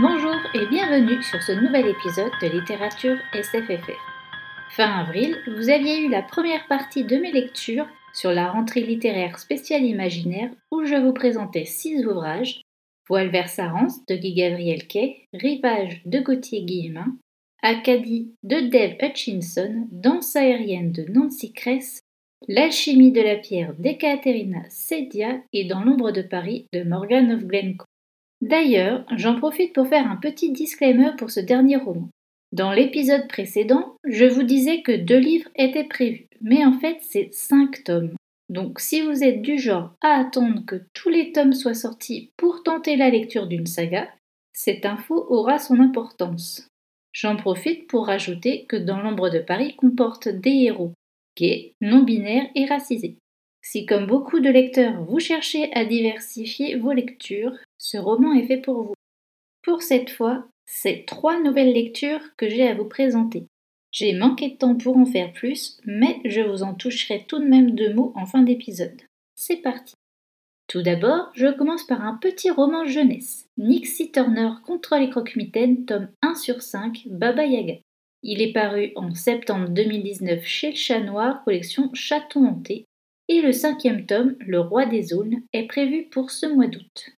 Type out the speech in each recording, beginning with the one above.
Bonjour et bienvenue sur ce nouvel épisode de littérature SFFR. Fin avril, vous aviez eu la première partie de mes lectures sur la rentrée littéraire spéciale imaginaire où je vous présentais six ouvrages Voile vers Sarance de Guy Gabriel Kay, Rivage de Gauthier Guillemin, Acadie de Dave Hutchinson, Danse aérienne de Nancy Kress, L'alchimie de la pierre d'Ekaterina Sedia et Dans l'ombre de Paris de Morgan of Glencoe. D'ailleurs, j'en profite pour faire un petit disclaimer pour ce dernier roman. Dans l'épisode précédent, je vous disais que deux livres étaient prévus, mais en fait c'est cinq tomes. Donc si vous êtes du genre à attendre que tous les tomes soient sortis pour tenter la lecture d'une saga, cette info aura son importance. J'en profite pour rajouter que Dans l'ombre de Paris comporte des héros gays, non-binaires et racisés. Si comme beaucoup de lecteurs vous cherchez à diversifier vos lectures, ce roman est fait pour vous. Pour cette fois, c'est trois nouvelles lectures que j'ai à vous présenter. J'ai manqué de temps pour en faire plus, mais je vous en toucherai tout de même deux mots en fin d'épisode. C'est parti. Tout d'abord, je commence par un petit roman jeunesse. Nixie Turner contre les croque-mitaines, tome 1 sur 5, Baba Yaga. Il est paru en septembre 2019 chez le Chat Noir, collection Chaton hanté, et le cinquième tome, Le Roi des Aulnes, est prévu pour ce mois d'août.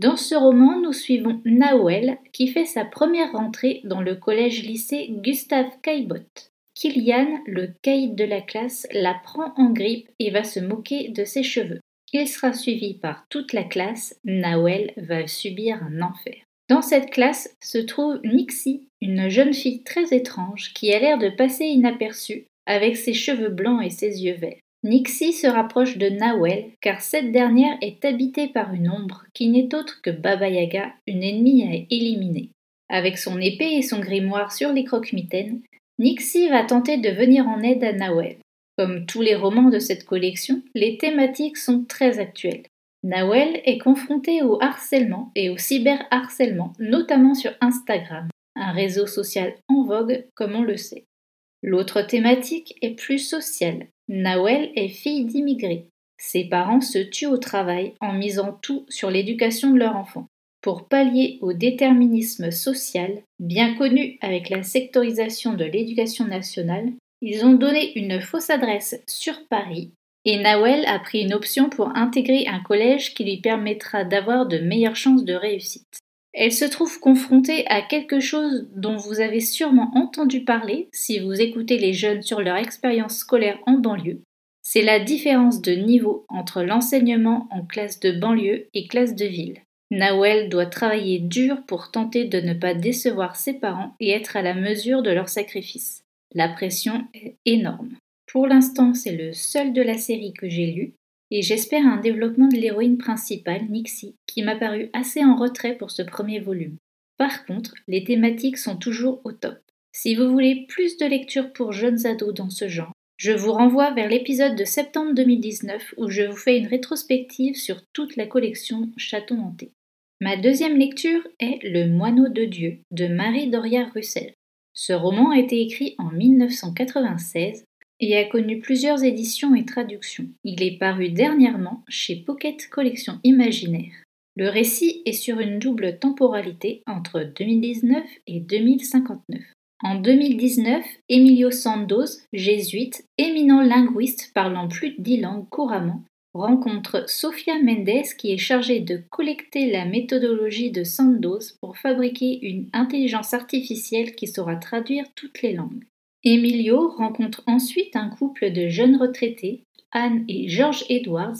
Dans ce roman, nous suivons Nawel, qui fait sa première rentrée dans le collège-lycée Gustave Caillebotte. Kilian, le caïd de la classe, la prend en grippe et va se moquer de ses cheveux. Il sera suivi par toute la classe. Nawel va subir un enfer. Dans cette classe se trouve Nixie, une jeune fille très étrange qui a l'air de passer inaperçue avec ses cheveux blancs et ses yeux verts. Nixie se rapproche de Nawel car cette dernière est habitée par une ombre qui n'est autre que Baba Yaga, une ennemie à éliminer. Avec son épée et son grimoire sur les croque-mitaines, Nixie va tenter de venir en aide à Nawel. Comme tous les romans de cette collection, les thématiques sont très actuelles. Nawel est confronté au harcèlement et au cyberharcèlement, notamment sur Instagram, un réseau social en vogue comme on le sait. L'autre thématique est plus sociale. Nawel est fille d'immigrés. Ses parents se tuent au travail en misant tout sur l'éducation de leur enfant. Pour pallier au déterminisme social, bien connu avec la sectorisation de l'éducation nationale, ils ont donné une fausse adresse sur Paris et Nawel a pris une option pour intégrer un collège qui lui permettra d'avoir de meilleures chances de réussite. Elle se trouve confrontée à quelque chose dont vous avez sûrement entendu parler si vous écoutez les jeunes sur leur expérience scolaire en banlieue. C'est la différence de niveau entre l'enseignement en classe de banlieue et classe de ville. Nawel doit travailler dur pour tenter de ne pas décevoir ses parents et être à la mesure de leurs sacrifices. La pression est énorme. Pour l'instant, c'est le seul de la série que j'ai lu, et j'espère un développement de l'héroïne principale, Nixie, qui m'a paru assez en retrait pour ce premier volume. Par contre, les thématiques sont toujours au top. Si vous voulez plus de lecture pour jeunes ados dans ce genre, je vous renvoie vers l'épisode de septembre 2019 où je vous fais une rétrospective sur toute la collection Chaton hanté. Ma deuxième lecture est Le moineau de Dieu de Marie Doria Russell. Ce roman a été écrit en 1996 et a connu plusieurs éditions et traductions. Il est paru dernièrement chez Pocket Collection Imaginaire. Le récit est sur une double temporalité entre 2019 et 2059. En 2019, Emilio Sandoz, jésuite, éminent linguiste parlant plus de dix langues couramment, rencontre Sofia Mendes qui est chargée de collecter la méthodologie de Sandoz pour fabriquer une intelligence artificielle qui saura traduire toutes les langues. Emilio rencontre ensuite un couple de jeunes retraités, Anne et George Edwards,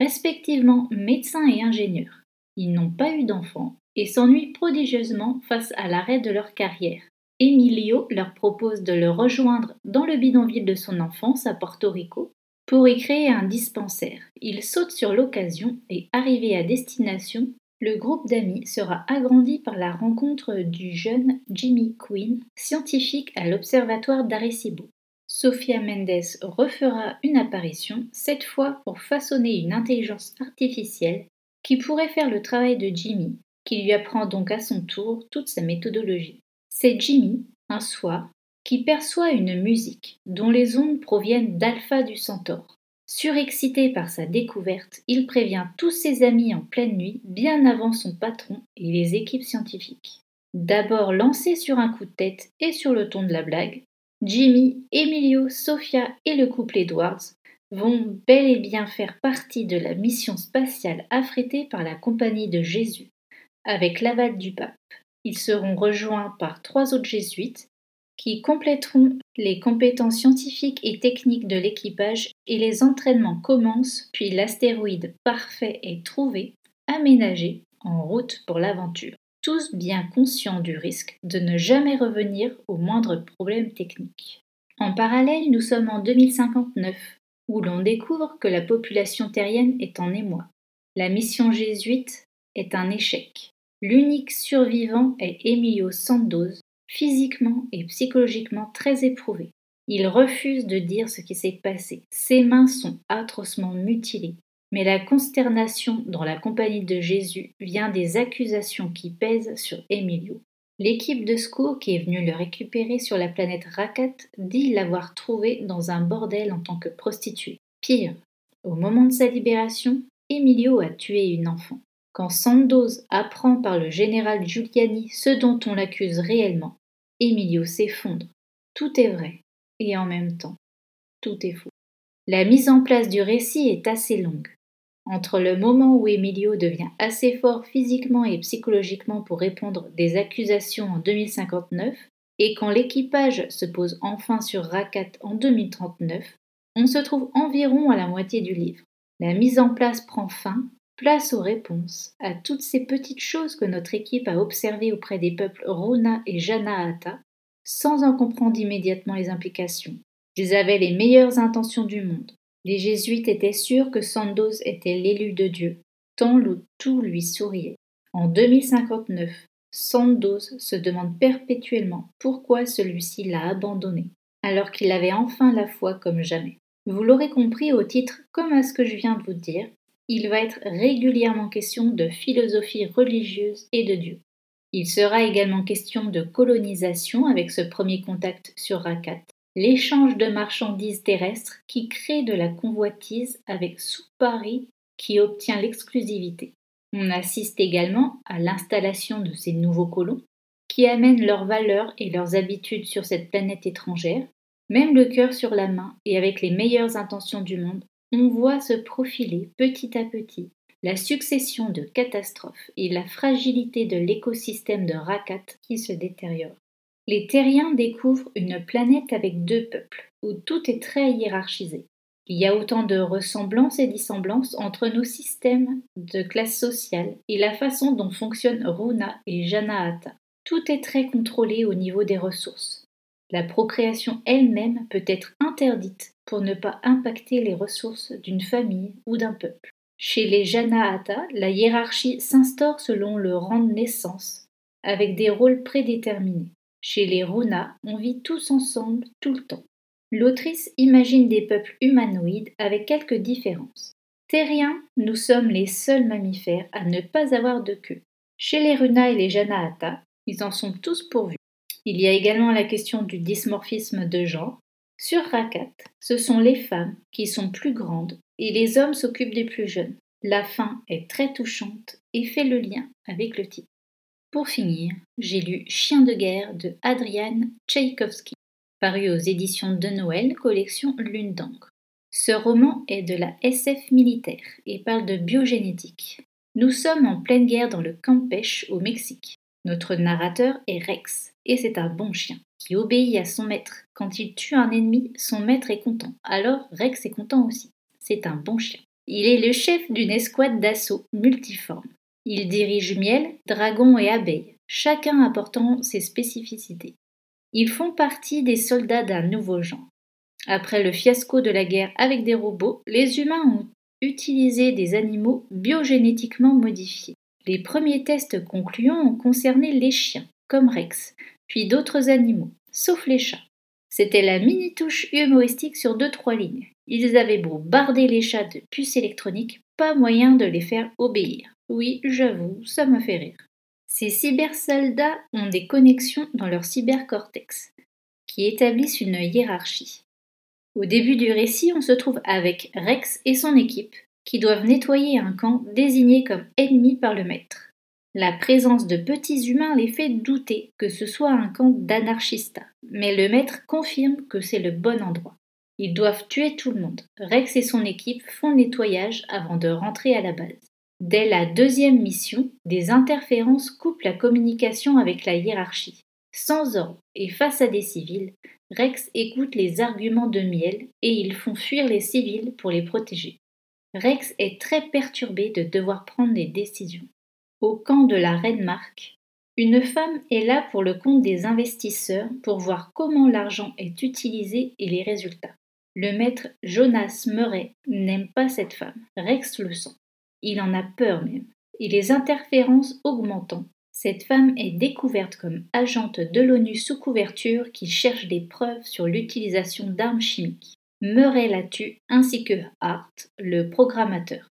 respectivement médecins et ingénieurs. Ils n'ont pas eu d'enfants et s'ennuient prodigieusement face à l'arrêt de leur carrière. Emilio leur propose de le rejoindre dans le bidonville de son enfance à Porto Rico pour y créer un dispensaire. Ils sautent sur l'occasion et, arrivés à destination, le groupe d'amis sera agrandi par la rencontre du jeune Jimmy Quinn, scientifique à l'observatoire d'Arecibo. Sofia Mendes refera une apparition, cette fois pour façonner une intelligence artificielle qui pourrait faire le travail de Jimmy, qui lui apprend donc à son tour toute sa méthodologie. C'est Jimmy, un soir, qui perçoit une musique dont les ondes proviennent d'Alpha du Centaure. Surexcité par sa découverte, il prévient tous ses amis en pleine nuit, bien avant son patron et les équipes scientifiques. D'abord lancés sur un coup de tête et sur le ton de la blague, Jimmy, Emilio, Sophia et le couple Edwards vont bel et bien faire partie de la mission spatiale affrétée par la Compagnie de Jésus, avec l'aval du pape. Ils seront rejoints par trois autres jésuites qui compléteront les compétences scientifiques et techniques de l'équipage et les entraînements commencent, puis l'astéroïde parfait est trouvé, aménagé, en route pour l'aventure. Tous bien conscients du risque de ne jamais revenir au moindre problème technique. En parallèle, nous sommes en 2059, où l'on découvre que la population terrienne est en émoi. La mission jésuite est un échec. L'unique survivant est Emilio Sandoz, physiquement et psychologiquement très éprouvé. Il refuse de dire ce qui s'est passé. Ses mains sont atrocement mutilées. Mais la consternation dans la compagnie de Jésus vient des accusations qui pèsent sur Emilio. L'équipe de secours qui est venue le récupérer sur la planète Rakat dit l'avoir trouvé dans un bordel en tant que prostituée. Pire, au moment de sa libération, Emilio a tué une enfant. Quand Sandoz apprend par le général Giuliani ce dont on l'accuse réellement, Emilio s'effondre. Tout est vrai, et en même temps, tout est faux. La mise en place du récit est assez longue. Entre le moment où Emilio devient assez fort physiquement et psychologiquement pour répondre des accusations en 2059 et quand l'équipage se pose enfin sur Rakat en 2039, on se trouve environ à la moitié du livre. La mise en place prend fin, place aux réponses à toutes ces petites choses que notre équipe a observées auprès des peuples Rona et Janaata, sans en comprendre immédiatement les implications. Ils avaient les meilleures intentions du monde, les jésuites étaient sûrs que Sandoz était l'élu de Dieu, tant tout lui souriait. En 2059, Sandoz se demande perpétuellement pourquoi celui-ci l'a abandonné, alors qu'il avait enfin la foi comme jamais. Vous l'aurez compris au titre comme à ce que je viens de vous dire, il va être régulièrement question de philosophie religieuse et de Dieu. Il sera également question de colonisation avec ce premier contact sur Rakat, l'échange de marchandises terrestres qui crée de la convoitise avec sous-Paris qui obtient l'exclusivité. On assiste également à l'installation de ces nouveaux colons qui amènent leurs valeurs et leurs habitudes sur cette planète étrangère. Même le cœur sur la main et avec les meilleures intentions du monde, on voit se profiler petit à petit la succession de catastrophes et la fragilité de l'écosystème de Rakat qui se détériore les Terriens découvrent une planète avec deux peuples, où tout est très hiérarchisé. Il y a autant de ressemblances et dissemblances entre nos systèmes de classe sociale et la façon dont fonctionnent Runa et Janaata. Tout est très contrôlé au niveau des ressources. La procréation elle-même peut être interdite pour ne pas impacter les ressources d'une famille ou d'un peuple. Chez les Janaata, la hiérarchie s'instaure selon le rang de naissance, avec des rôles prédéterminés. Chez les Runa, on vit tous ensemble tout le temps. L'autrice imagine des peuples humanoïdes avec quelques différences. Terriens, nous sommes les seuls mammifères à ne pas avoir de queue. Chez les Runa et les Janaata, ils en sont tous pourvus. Il y a également la question du dysmorphisme de genre. Sur Rakat, ce sont les femmes qui sont plus grandes et les hommes s'occupent des plus jeunes. La fin est très touchante et fait le lien avec le titre. Pour finir, j'ai lu Chien de guerre de Adrian Tchaïkovski, paru aux éditions de Noël, collection Lune d'encre. Ce roman est de la SF militaire et parle de biogénétique. Nous sommes en pleine guerre dans le Campeche au Mexique. Notre narrateur est Rex, et c'est un bon chien qui obéit à son maître. Quand il tue un ennemi, son maître est content. Alors Rex est content aussi. C'est un bon chien. Il est le chef d'une escouade d'assaut multiforme. Il dirige miel, dragon et abeilles, chacun apportant ses spécificités. Ils font partie des soldats d'un nouveau genre. Après le fiasco de la guerre avec des robots, les humains ont utilisé des animaux biogénétiquement modifiés. Les premiers tests concluants ont concerné les chiens, comme Rex, puis d'autres animaux, sauf les chats. C'était la mini-touche humoristique sur deux trois lignes. Ils avaient beau barder les chats de puces électroniques, pas moyen de les faire obéir. Oui, j'avoue, ça me fait rire. Ces cybersoldats ont des connexions dans leur cybercortex, qui établissent une hiérarchie. Au début du récit, on se trouve avec Rex et son équipe, qui doivent nettoyer un camp désigné comme ennemi par le maître. La présence de petits humains les fait douter que ce soit un camp d'anarchistes, mais le maître confirme que c'est le bon endroit. Ils doivent tuer tout le monde. Rex et son équipe font nettoyage avant de rentrer à la base. Dès la deuxième mission, des interférences coupent la communication avec la hiérarchie. Sans ordre et face à des civils, Rex écoute les arguments de Miel et ils font fuir les civils pour les protéger. Rex est très perturbé de devoir prendre des décisions. Au camp de la Reine Marque, une femme est là pour le compte des investisseurs pour voir comment l'argent est utilisé et les résultats. Le maître Jonas Murray n'aime pas cette femme. Rex le sent. Il en a peur même. Et les interférences augmentant, cette femme est découverte comme agente de l'ONU sous couverture qui cherche des preuves sur l'utilisation d'armes chimiques. Murray la tue ainsi que Hart, le programmateur.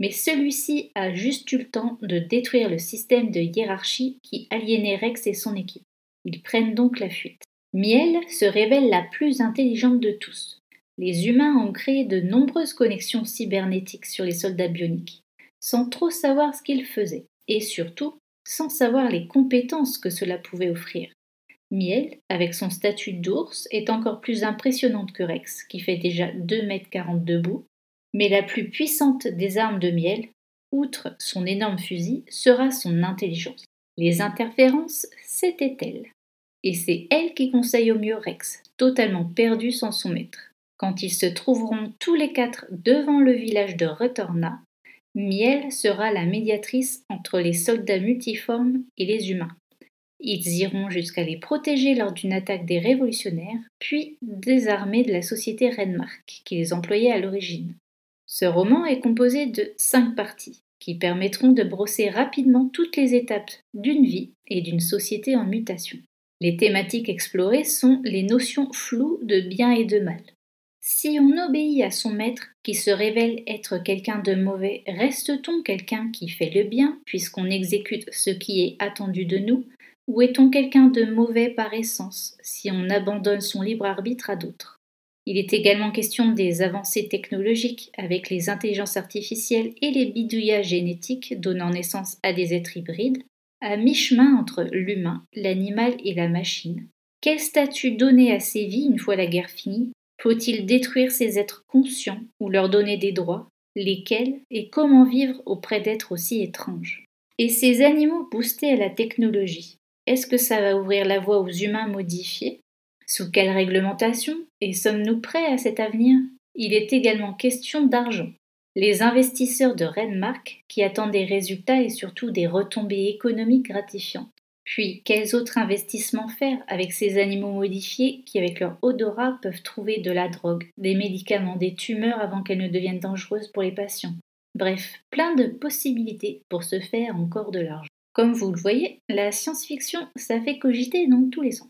Mais celui-ci a juste eu le temps de détruire le système de hiérarchie qui aliénait Rex et son équipe. Ils prennent donc la fuite. Miel se révèle la plus intelligente de tous. Les humains ont créé de nombreuses connexions cybernétiques sur les soldats bioniques, sans trop savoir ce qu'ils faisaient, et surtout sans savoir les compétences que cela pouvait offrir. Miel, avec son statut d'ours, est encore plus impressionnante que Rex, qui fait déjà 2 mètres 40 debout, mais la plus puissante des armes de Miel, outre son énorme fusil, sera son intelligence. Les interférences, c'était elle. Et c'est elle qui conseille au mieux Rex, totalement perdu sans son maître. Quand ils se trouveront tous les quatre devant le village de Retorna, Miel sera la médiatrice entre les soldats multiformes et les humains. Ils iront jusqu'à les protéger lors d'une attaque des révolutionnaires, puis des armées de la société Renmark, qui les employait à l'origine. Ce roman est composé de cinq parties, qui permettront de brosser rapidement toutes les étapes d'une vie et d'une société en mutation. Les thématiques explorées sont les notions floues de bien et de mal, si on obéit à son maître, qui se révèle être quelqu'un de mauvais, reste-t-on quelqu'un qui fait le bien, puisqu'on exécute ce qui est attendu de nous, ou est-on quelqu'un de mauvais par essence, si on abandonne son libre arbitre à d'autres? Il est également question des avancées technologiques, avec les intelligences artificielles et les bidouillages génétiques donnant naissance à des êtres hybrides, à mi-chemin entre l'humain, l'animal et la machine. Quel statut donner à ces vies une fois la guerre finie? Faut-il détruire ces êtres conscients ou leur donner des droits? Lesquels et comment vivre auprès d'êtres aussi étranges? Et ces animaux boostés à la technologie, est-ce que ça va ouvrir la voie aux humains modifiés? Sous quelle réglementation? Et sommes-nous prêts à cet avenir? Il est également question d'argent. Les investisseurs de Renmark qui attendent des résultats et surtout des retombées économiques gratifiantes. Puis, quels autres investissements faire avec ces animaux modifiés qui, avec leur odorat, peuvent trouver de la drogue, des médicaments, des tumeurs avant qu'elles ne deviennent dangereuses pour les patients? Bref, plein de possibilités pour se faire encore de l'argent. Comme vous le voyez, la science-fiction, ça fait cogiter dans tous les sens.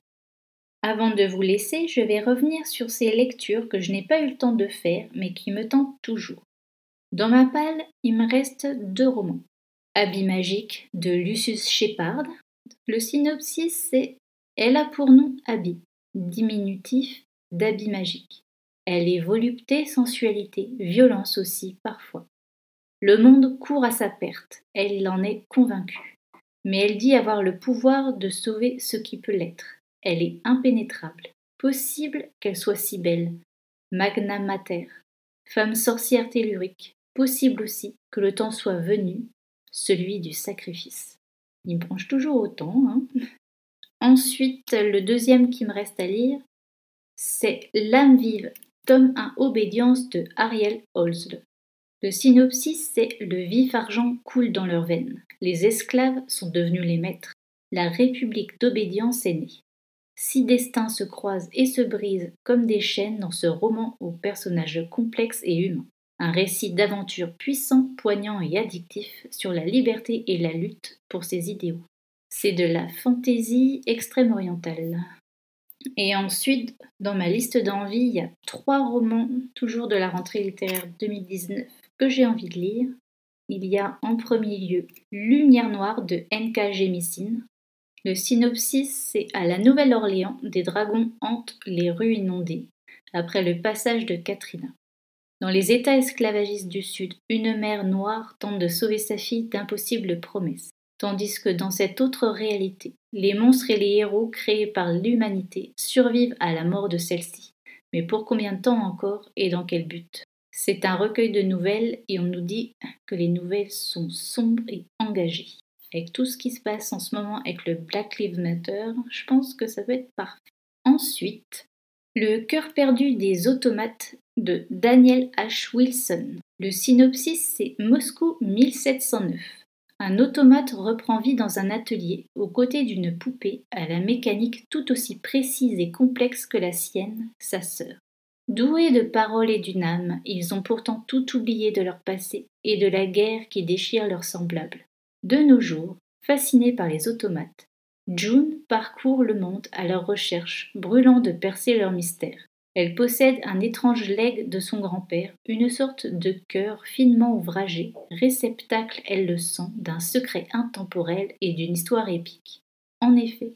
Avant de vous laisser, je vais revenir sur ces lectures que je n'ai pas eu le temps de faire, mais qui me tentent toujours. Dans ma palle, il me reste deux romans. Habit magique de Lucius Shepard, le synopsis, c'est Elle a pour nom habit, diminutif d'habit magique. Elle est volupté, sensualité, violence aussi, parfois. Le monde court à sa perte, elle en est convaincue. Mais elle dit avoir le pouvoir de sauver ce qui peut l'être. Elle est impénétrable. Possible qu'elle soit si belle. Magna mater. Femme sorcière tellurique. Possible aussi que le temps soit venu, celui du sacrifice. Il me branche toujours autant. Hein. Ensuite, le deuxième qui me reste à lire, c'est L'âme vive, tome 1 Obédience de Ariel Holzle. Le synopsis, c'est Le vif argent coule dans leurs veines. Les esclaves sont devenus les maîtres. La république d'obédience est née. Six destins se croisent et se brisent comme des chaînes dans ce roman aux personnages complexes et humains un récit d'aventure puissant, poignant et addictif sur la liberté et la lutte pour ses idéaux. C'est de la fantaisie extrême orientale. Et ensuite, dans ma liste d'envie, il y a trois romans, toujours de la rentrée littéraire 2019, j'ai envie de lire. Il y a en premier lieu Lumière noire de N.K. Jemisin. Le synopsis, c'est à la Nouvelle-Orléans, des dragons hantent les rues inondées, après le passage de Katrina. Dans les États esclavagistes du Sud, une mère noire tente de sauver sa fille d'impossibles promesses. tandis que dans cette autre réalité, les monstres et les héros créés par l'humanité survivent à la mort de celle-ci. Mais pour combien de temps encore et dans quel but? C'est un recueil de nouvelles et on nous dit que les nouvelles sont sombres et engagées. Avec tout ce qui se passe en ce moment avec le Black Lives Matter, je pense que ça va être parfait. Ensuite, Le cœur perdu des automates de Daniel H. Wilson. Le synopsis, c'est Moscou 1709. Un automate reprend vie dans un atelier, aux côtés d'une poupée à la mécanique tout aussi précise et complexe que la sienne, sa sœur. Doués de paroles et d'une âme, ils ont pourtant tout oublié de leur passé et de la guerre qui déchire leurs semblables. De nos jours, fascinés par les automates, June parcourt le monde à leur recherche, brûlant de percer leur mystère. Elle possède un étrange legs de son grand-père, une sorte de cœur finement ouvragé, réceptacle, elle le sent, d'un secret intemporel et d'une histoire épique. En effet,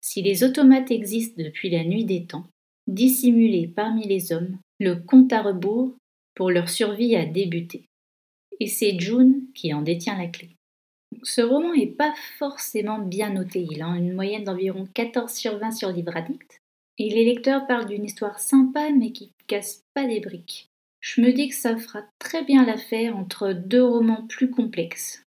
si les automates existent depuis la nuit des temps, dissimulés parmi les hommes, le compte à rebours pour leur survie a débuté. Et c'est June qui en détient la clé. Ce roman n'est pas forcément bien noté, il a une moyenne d'environ 14 sur 20 sur Livre Addict, et les lecteurs parlent d'une histoire sympa mais qui casse pas des briques. Je me dis que ça fera très bien l'affaire entre deux romans plus complexes.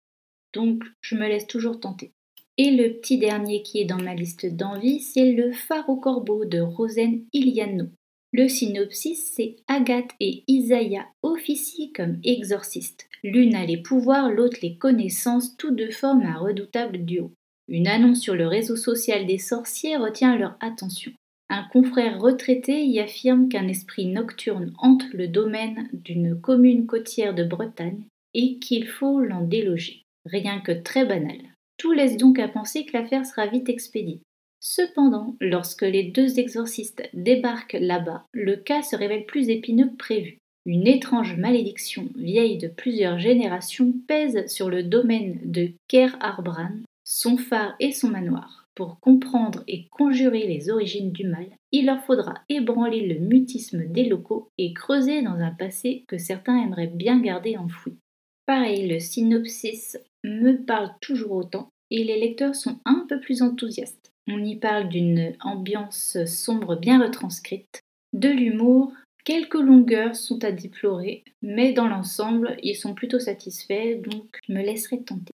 Donc je me laisse toujours tenter. Et le petit dernier qui est dans ma liste d'envie, c'est Le phare au corbeau de Rosen Iliano. Le synopsis, c'est Agathe et Isaiah officient comme exorcistes. L'une a les pouvoirs, l'autre les connaissances, tous deux forment un redoutable duo. Une annonce sur le réseau social des sorciers retient leur attention. Un confrère retraité y affirme qu'un esprit nocturne hante le domaine d'une commune côtière de Bretagne et qu'il faut l'en déloger. Rien que très banal. Tout laisse donc à penser que l'affaire sera vite expédiée. Cependant, lorsque les deux exorcistes débarquent là-bas, le cas se révèle plus épineux que prévu. Une étrange malédiction vieille de plusieurs générations pèse sur le domaine de Ker Arbran, son phare et son manoir. Pour comprendre et conjurer les origines du mal, il leur faudra ébranler le mutisme des locaux et creuser dans un passé que certains aimeraient bien garder enfoui. Pareil, le synopsis me parle toujours autant et les lecteurs sont un peu plus enthousiastes. On y parle d'une ambiance sombre bien retranscrite, de l'humour, quelques longueurs sont à déplorer, mais dans l'ensemble, ils sont plutôt satisfaits, donc je me laisserai tenter.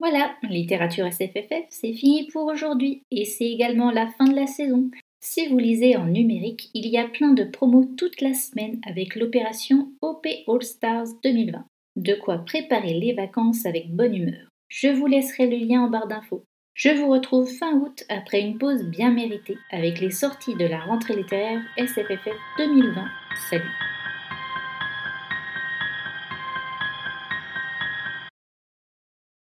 Voilà, littérature SFFF, c'est fini pour aujourd'hui et c'est également la fin de la saison. Si vous lisez en numérique, il y a plein de promos toute la semaine avec l'opération OP All Stars 2020. De quoi préparer les vacances avec bonne humeur. Je vous laisserai le lien en barre d'infos. Je vous retrouve fin août après une pause bien méritée avec les sorties de la rentrée littéraire SFFF 2020. Salut